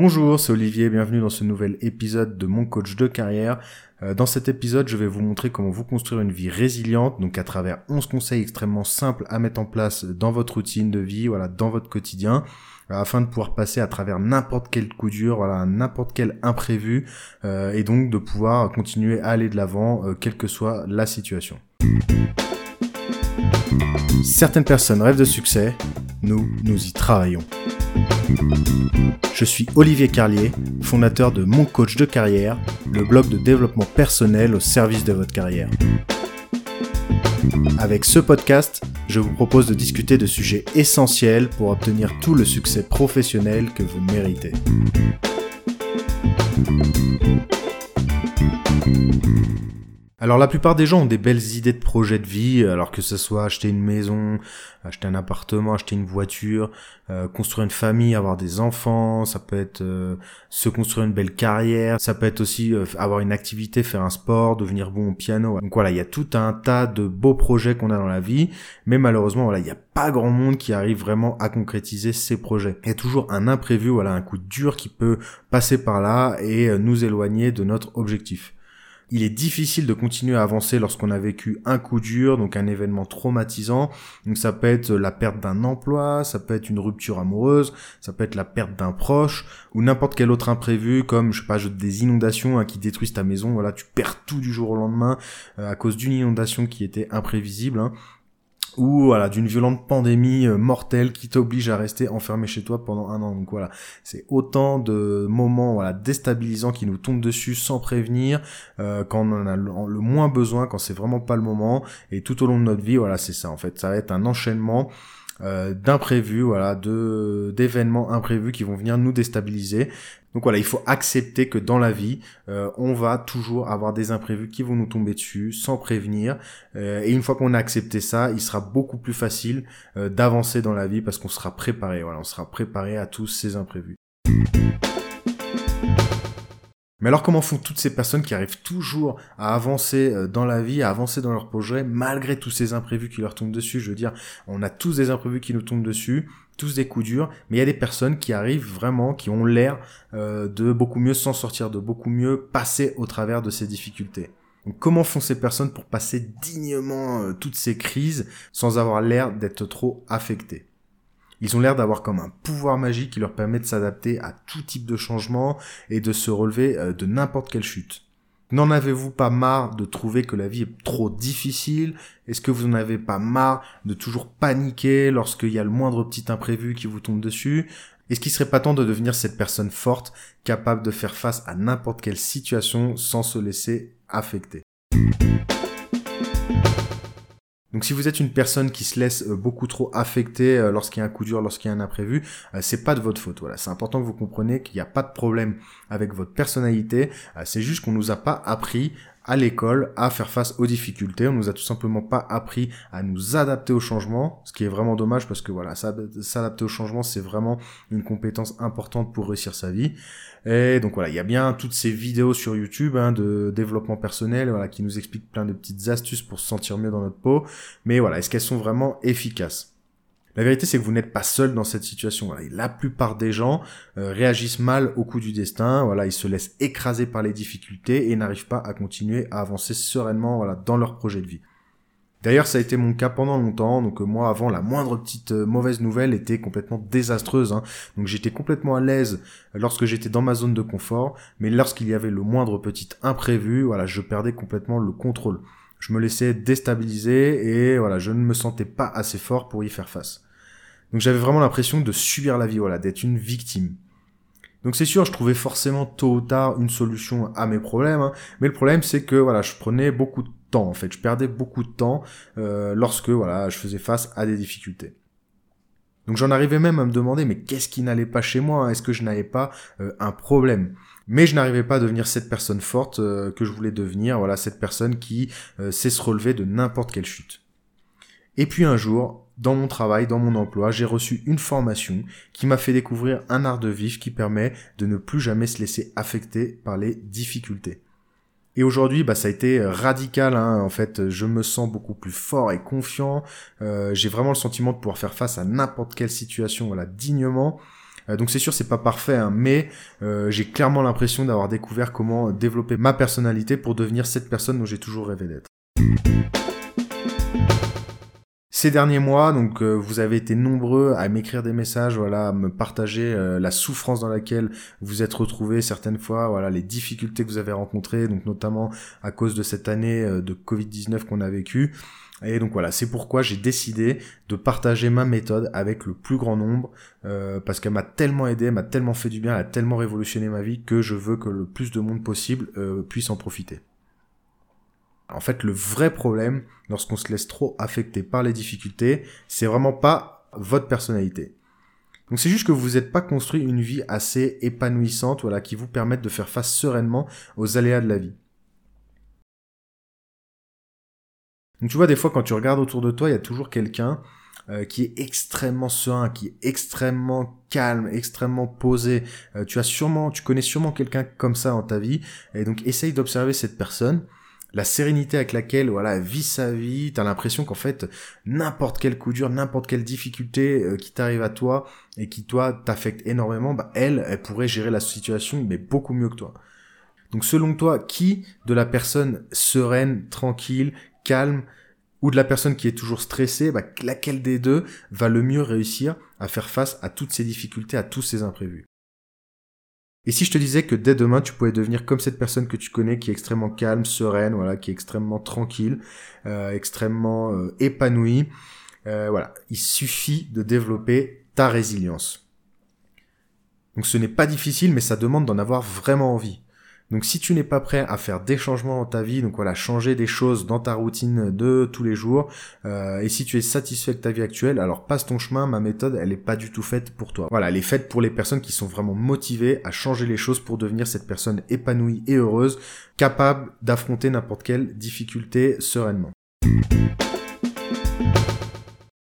Bonjour, c'est Olivier, bienvenue dans ce nouvel épisode de mon coach de carrière. Euh, dans cet épisode, je vais vous montrer comment vous construire une vie résiliente, donc à travers 11 conseils extrêmement simples à mettre en place dans votre routine de vie, dans votre quotidien, euh, afin de pouvoir passer à travers n'importe quel coup dur, n'importe quel imprévu, euh, et donc de pouvoir continuer à aller de l'avant, quelle que soit la situation. Certaines personnes rêvent de succès, nous, nous y travaillons. Je suis Olivier Carlier, fondateur de Mon Coach de carrière, le blog de développement personnel au service de votre carrière. Avec ce podcast, je vous propose de discuter de sujets essentiels pour obtenir tout le succès professionnel que vous méritez. Alors la plupart des gens ont des belles idées de projets de vie, alors que ce soit acheter une maison, acheter un appartement, acheter une voiture, euh, construire une famille, avoir des enfants, ça peut être euh, se construire une belle carrière, ça peut être aussi euh, avoir une activité, faire un sport, devenir bon au piano. Donc voilà, il y a tout un tas de beaux projets qu'on a dans la vie, mais malheureusement voilà, il n'y a pas grand monde qui arrive vraiment à concrétiser ces projets. Il y a toujours un imprévu, voilà, un coup dur qui peut passer par là et nous éloigner de notre objectif. Il est difficile de continuer à avancer lorsqu'on a vécu un coup dur, donc un événement traumatisant. Donc ça peut être la perte d'un emploi, ça peut être une rupture amoureuse, ça peut être la perte d'un proche ou n'importe quel autre imprévu comme je sais pas des inondations hein, qui détruisent ta maison. Voilà, tu perds tout du jour au lendemain euh, à cause d'une inondation qui était imprévisible. Hein ou voilà d'une violente pandémie euh, mortelle qui t'oblige à rester enfermé chez toi pendant un an. Donc voilà, c'est autant de moments voilà déstabilisants qui nous tombent dessus sans prévenir euh, quand on en a le, moins besoin, quand c'est vraiment pas le moment. Et tout au long de notre vie, voilà, c'est ça en fait. Ça va être un enchaînement euh, d'imprévus, voilà, de d'événements imprévus qui vont venir nous déstabiliser. Donc voilà, il faut accepter que dans la vie, euh, on va toujours avoir des imprévus qui vont nous tomber dessus sans prévenir. Euh, et une fois qu'on a accepté ça, il sera beaucoup plus facile d'avancer dans la vie parce qu'on sera préparé. Voilà, on sera préparé à tous ces imprévus. Mais alors comment font toutes ces personnes qui arrivent toujours à avancer euh, dans la vie, à avancer dans leur projet, malgré tous ces imprévus qui leur tombent dessus? Je veux dire, on a tous des imprévus qui nous tombent dessus, tous des coups durs, mais il y a des personnes qui arrivent vraiment, qui ont l'air euh, de beaucoup mieux s'en sortir, de beaucoup mieux passer au travers de ces difficultés. Donc comment font ces personnes pour passer dignement euh, toutes ces crises sans avoir l'air d'être trop affectées? Ils ont l'air d'avoir comme un pouvoir magique qui leur permet de s'adapter à tout type de changement et de se relever euh, de n'importe quelle chute. N'en avez-vous pas marre de trouver que la vie est trop difficile? Est-ce que vous n'en avez pas marre de toujours paniquer lorsqu'il y a le moindre petit imprévu qui vous tombe dessus? Est-ce qu'il serait pas temps de devenir cette personne forte, capable de faire face à n'importe quelle situation sans se laisser affecter? Donc si vous êtes une personne qui se laisse euh, beaucoup trop affecter euh, lorsqu'il y a un coup dur, lorsqu'il y a un imprévu, euh, c'est pas de votre faute. Voilà, c'est important que vous compreniez qu'il n'y a pas de problème avec votre personnalité. C'est juste qu'on nous a pas appris à l'école à faire face aux difficultés. On nous a tout simplement pas appris à nous adapter au changement, ce qui est vraiment dommage parce que voilà, s'adapter au changement, c'est vraiment une compétence importante pour réussir sa vie. Et donc voilà, il y a bien toutes ces vidéos sur YouTube hein, de développement personnel, voilà, qui nous expliquent plein de petites astuces pour se sentir mieux dans notre peau. Mais voilà, est-ce qu'elles sont vraiment efficaces? La vérité, c'est que vous n'êtes pas seul dans cette situation. La plupart des gens euh, réagissent mal au coup du destin. Voilà, ils se laissent écraser par les difficultés et n'arrivent pas à continuer à avancer sereinement dans leur projet de vie. D'ailleurs, ça a été mon cas pendant longtemps. Donc euh, moi, avant, la moindre petite euh, mauvaise nouvelle était complètement désastreuse. Hein. Donc j'étais complètement à l'aise lorsque j'étais dans ma zone de confort, mais lorsqu'il y avait le moindre petit imprévu, voilà, je perdais complètement le contrôle. Je me laissais déstabiliser et voilà, je ne me sentais pas assez fort pour y faire face. Donc j'avais vraiment l'impression de subir la vie, voilà, d'être une victime. Donc c'est sûr, je trouvais forcément tôt ou tard une solution à mes problèmes, hein. mais le problème c'est que voilà, je prenais beaucoup de temps en fait, je perdais beaucoup de temps euh, lorsque voilà, je faisais face à des difficultés. Donc j'en arrivais même à me demander mais qu'est-ce qui n'allait pas chez moi? Est-ce que je n'avais pas euh, un problème? Mais je n'arrivais pas à devenir cette personne forte euh, que je voulais devenir, voilà, cette personne qui sait se relever de n'importe quelle chute. Et puis un jour, dans mon travail, dans mon emploi, j'ai reçu une formation qui m'a fait découvrir un art de vivre qui permet de ne plus jamais se laisser affecter par les difficultés. Et aujourd'hui, bah, ça a été radical. Hein. En fait, je me sens beaucoup plus fort et confiant. Euh, j'ai vraiment le sentiment de pouvoir faire face à n'importe quelle situation, voilà, dignement. donc c'est sûr, c'est pas parfait, hein, mais j'ai clairement l'impression d'avoir découvert comment développer ma personnalité pour devenir cette personne dont j'ai toujours rêvé d'être. Ces derniers mois, donc euh, vous avez été nombreux à m'écrire des messages, voilà, à me partager euh, la souffrance dans laquelle vous êtes retrouvés certaines fois, voilà, les difficultés que vous avez rencontrées, donc notamment à cause de cette année euh, de Covid-19 qu'on a vécu. Et donc voilà, c'est pourquoi j'ai décidé de partager ma méthode avec le plus grand nombre, parce qu'elle m'a tellement aidé, m'a tellement fait du bien, elle a tellement révolutionné ma vie que je veux que le plus de monde possible puisse en profiter. En fait, le vrai problème, lorsqu'on se laisse trop affecter par les difficultés, c'est vraiment pas votre personnalité. Donc c'est juste que vous n'êtes pas construit une vie assez épanouissante, voilà, qui vous permette de faire face sereinement aux aléas de la vie. Donc tu vois, des fois, quand tu regardes autour de toi, il y a toujours quelqu'un euh, qui est extrêmement serein, qui est extrêmement calme, extrêmement posé. Euh, tu as sûrement, tu connais sûrement quelqu'un comme ça dans ta vie, et donc essaye d'observer cette personne la sérénité avec laquelle voilà vit sa vie, t'as l'impression qu'en fait n'importe quel coup dur, n'importe quelle difficulté euh, qui t'arrive à toi et qui toi t'affecte énormément, bah elle, elle pourrait gérer la situation mais beaucoup mieux que toi. Donc selon toi, qui de la personne sereine, tranquille, calme ou de la personne qui est toujours stressée, bah, laquelle des deux va le mieux réussir à faire face à toutes ces difficultés, à tous ces imprévus? Et si je te disais que dès demain, tu pouvais devenir comme cette personne que tu connais, qui est extrêmement calme, sereine, voilà, qui est extrêmement tranquille, euh, extrêmement euh, épanouie, euh, voilà, il suffit de développer ta résilience. Donc ce n'est pas difficile, mais ça demande d'en avoir vraiment envie. Donc si tu n'es pas prêt à faire des changements dans ta vie, donc voilà, changer des choses dans ta routine de tous les jours, euh, et si tu es satisfait de ta vie actuelle, alors passe ton chemin, ma méthode, elle n'est pas du tout faite pour toi. Voilà, elle est faite pour les personnes qui sont vraiment motivées à changer les choses pour devenir cette personne épanouie et heureuse, capable d'affronter n'importe quelle difficulté sereinement.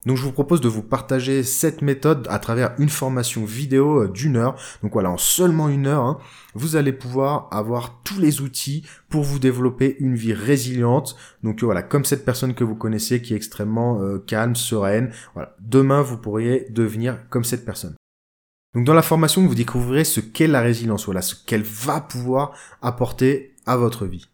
Donc je vous propose de vous partager cette méthode à travers une formation vidéo euh, d'une heure. Donc voilà, en seulement une heure, hein, vous allez pouvoir avoir tous les outils pour vous développer une vie résiliente. Donc voilà, comme cette personne que vous connaissez qui est extrêmement euh, calme, sereine. Voilà, demain vous pourriez devenir comme cette personne. Donc dans la formation, vous découvrirez ce qu'est la résilience, voilà, ce qu'elle va pouvoir apporter à votre vie.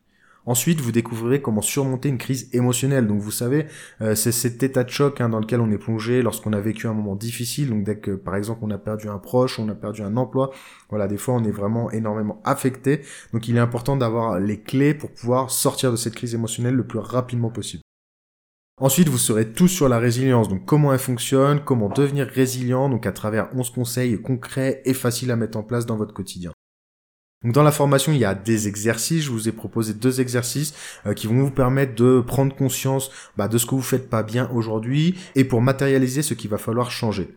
Ensuite, vous découvrirez comment surmonter une crise émotionnelle. Donc vous savez, euh, c'est cet état de choc hein, dans lequel on est plongé lorsqu'on a vécu un moment difficile. Donc dès que, par exemple, on a perdu un proche, on a perdu un emploi, voilà, des fois on est vraiment énormément affecté. Donc il est important d'avoir les clés pour pouvoir sortir de cette crise émotionnelle le plus rapidement possible. Ensuite, vous serez tous sur la résilience, donc comment elle fonctionne, comment devenir résilient, donc à travers 11 conseils concrets et faciles à mettre en place dans votre quotidien. Dans la formation, il y a des exercices. Je vous ai proposé deux exercices euh, qui vont vous permettre de prendre conscience bah, de ce que vous faites pas bien aujourd'hui et pour matérialiser ce qu'il va falloir changer.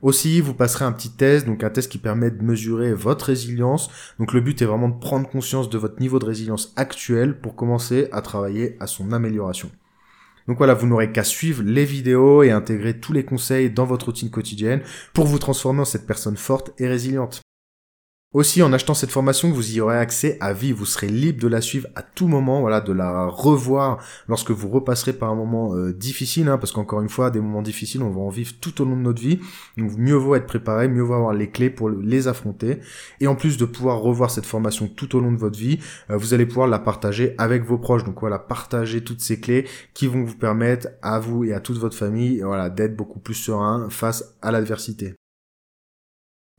Aussi, vous passerez un petit test, donc un test qui permet de mesurer votre résilience. Donc le but est vraiment de prendre conscience de votre niveau de résilience actuel pour commencer à travailler à son amélioration. Donc voilà, vous n'aurez qu'à suivre les vidéos et intégrer tous les conseils dans votre routine quotidienne pour vous transformer en cette personne forte et résiliente. Aussi, en achetant cette formation, vous y aurez accès à vie. Vous serez libre de la suivre à tout moment, voilà, de la revoir lorsque vous repasserez par un moment euh, difficile, hein, parce qu'encore une fois, des moments difficiles, on va en vivre tout au long de notre vie. Donc, mieux vaut être préparé, mieux vaut avoir les clés pour les affronter. Et en plus de pouvoir revoir cette formation tout au long de votre vie, euh, vous allez pouvoir la partager avec vos proches. Donc voilà, partager toutes ces clés qui vont vous permettre à vous et à toute votre famille, voilà, d'être beaucoup plus serein face à l'adversité.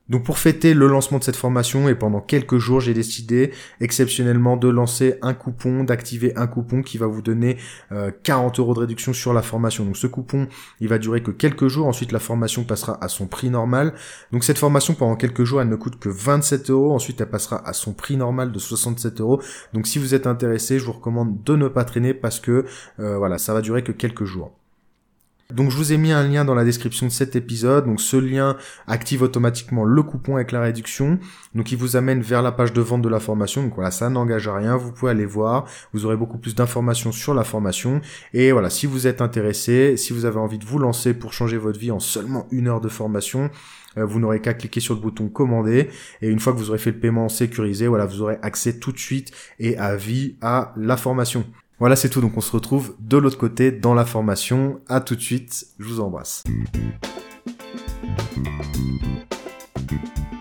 Donc pour fêter le lancement de cette formation et pendant quelques jours, j'ai décidé exceptionnellement de lancer un coupon, d'activer un coupon qui va vous donner 40 euh, euros de réduction sur la formation. Donc ce coupon, il va durer que quelques jours. Ensuite, la formation passera à son prix normal. Donc cette formation pendant quelques jours, elle ne coûte que 27 euros. Ensuite, elle passera à son prix normal de 67 euros. Donc si vous êtes intéressé, je vous recommande de ne pas traîner parce que euh, voilà, ça va durer que quelques jours. Donc je vous ai mis un lien dans la description de cet épisode. Donc ce lien active automatiquement le coupon avec la réduction. Donc il vous amène vers la page de vente de la formation. Donc voilà, ça n'engage à rien. Vous pouvez aller voir. Vous aurez beaucoup plus d'informations sur la formation. Et voilà, si vous êtes intéressé, si vous avez envie de vous lancer pour changer votre vie en seulement une heure de formation, euh, vous n'aurez qu'à cliquer sur le bouton commander et une fois que vous aurez fait le paiement sécurisé, voilà, vous aurez accès tout de suite et à vie à la formation. Voilà, c'est tout. Donc on se retrouve de l'autre côté dans la formation. À tout de suite. Je vous embrasse.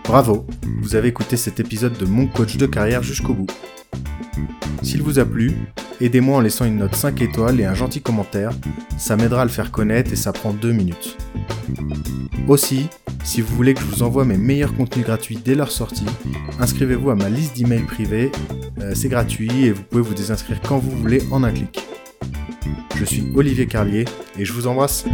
Bravo, vous avez écouté cet épisode de Mon coach de carrière jusqu'au bout. S'il vous a plu, aidez-moi en laissant une note 5 étoiles et un gentil commentaire, ça m'aidera à le faire connaître et ça prend 2 minutes. Aussi, si vous voulez que je vous envoie mes meilleurs contenus gratuits dès leur sortie, inscrivez-vous à ma liste d'emails privés, euh, c'est gratuit et vous pouvez vous désinscrire quand vous voulez en un clic. Je suis Olivier Carlier et je vous embrasse.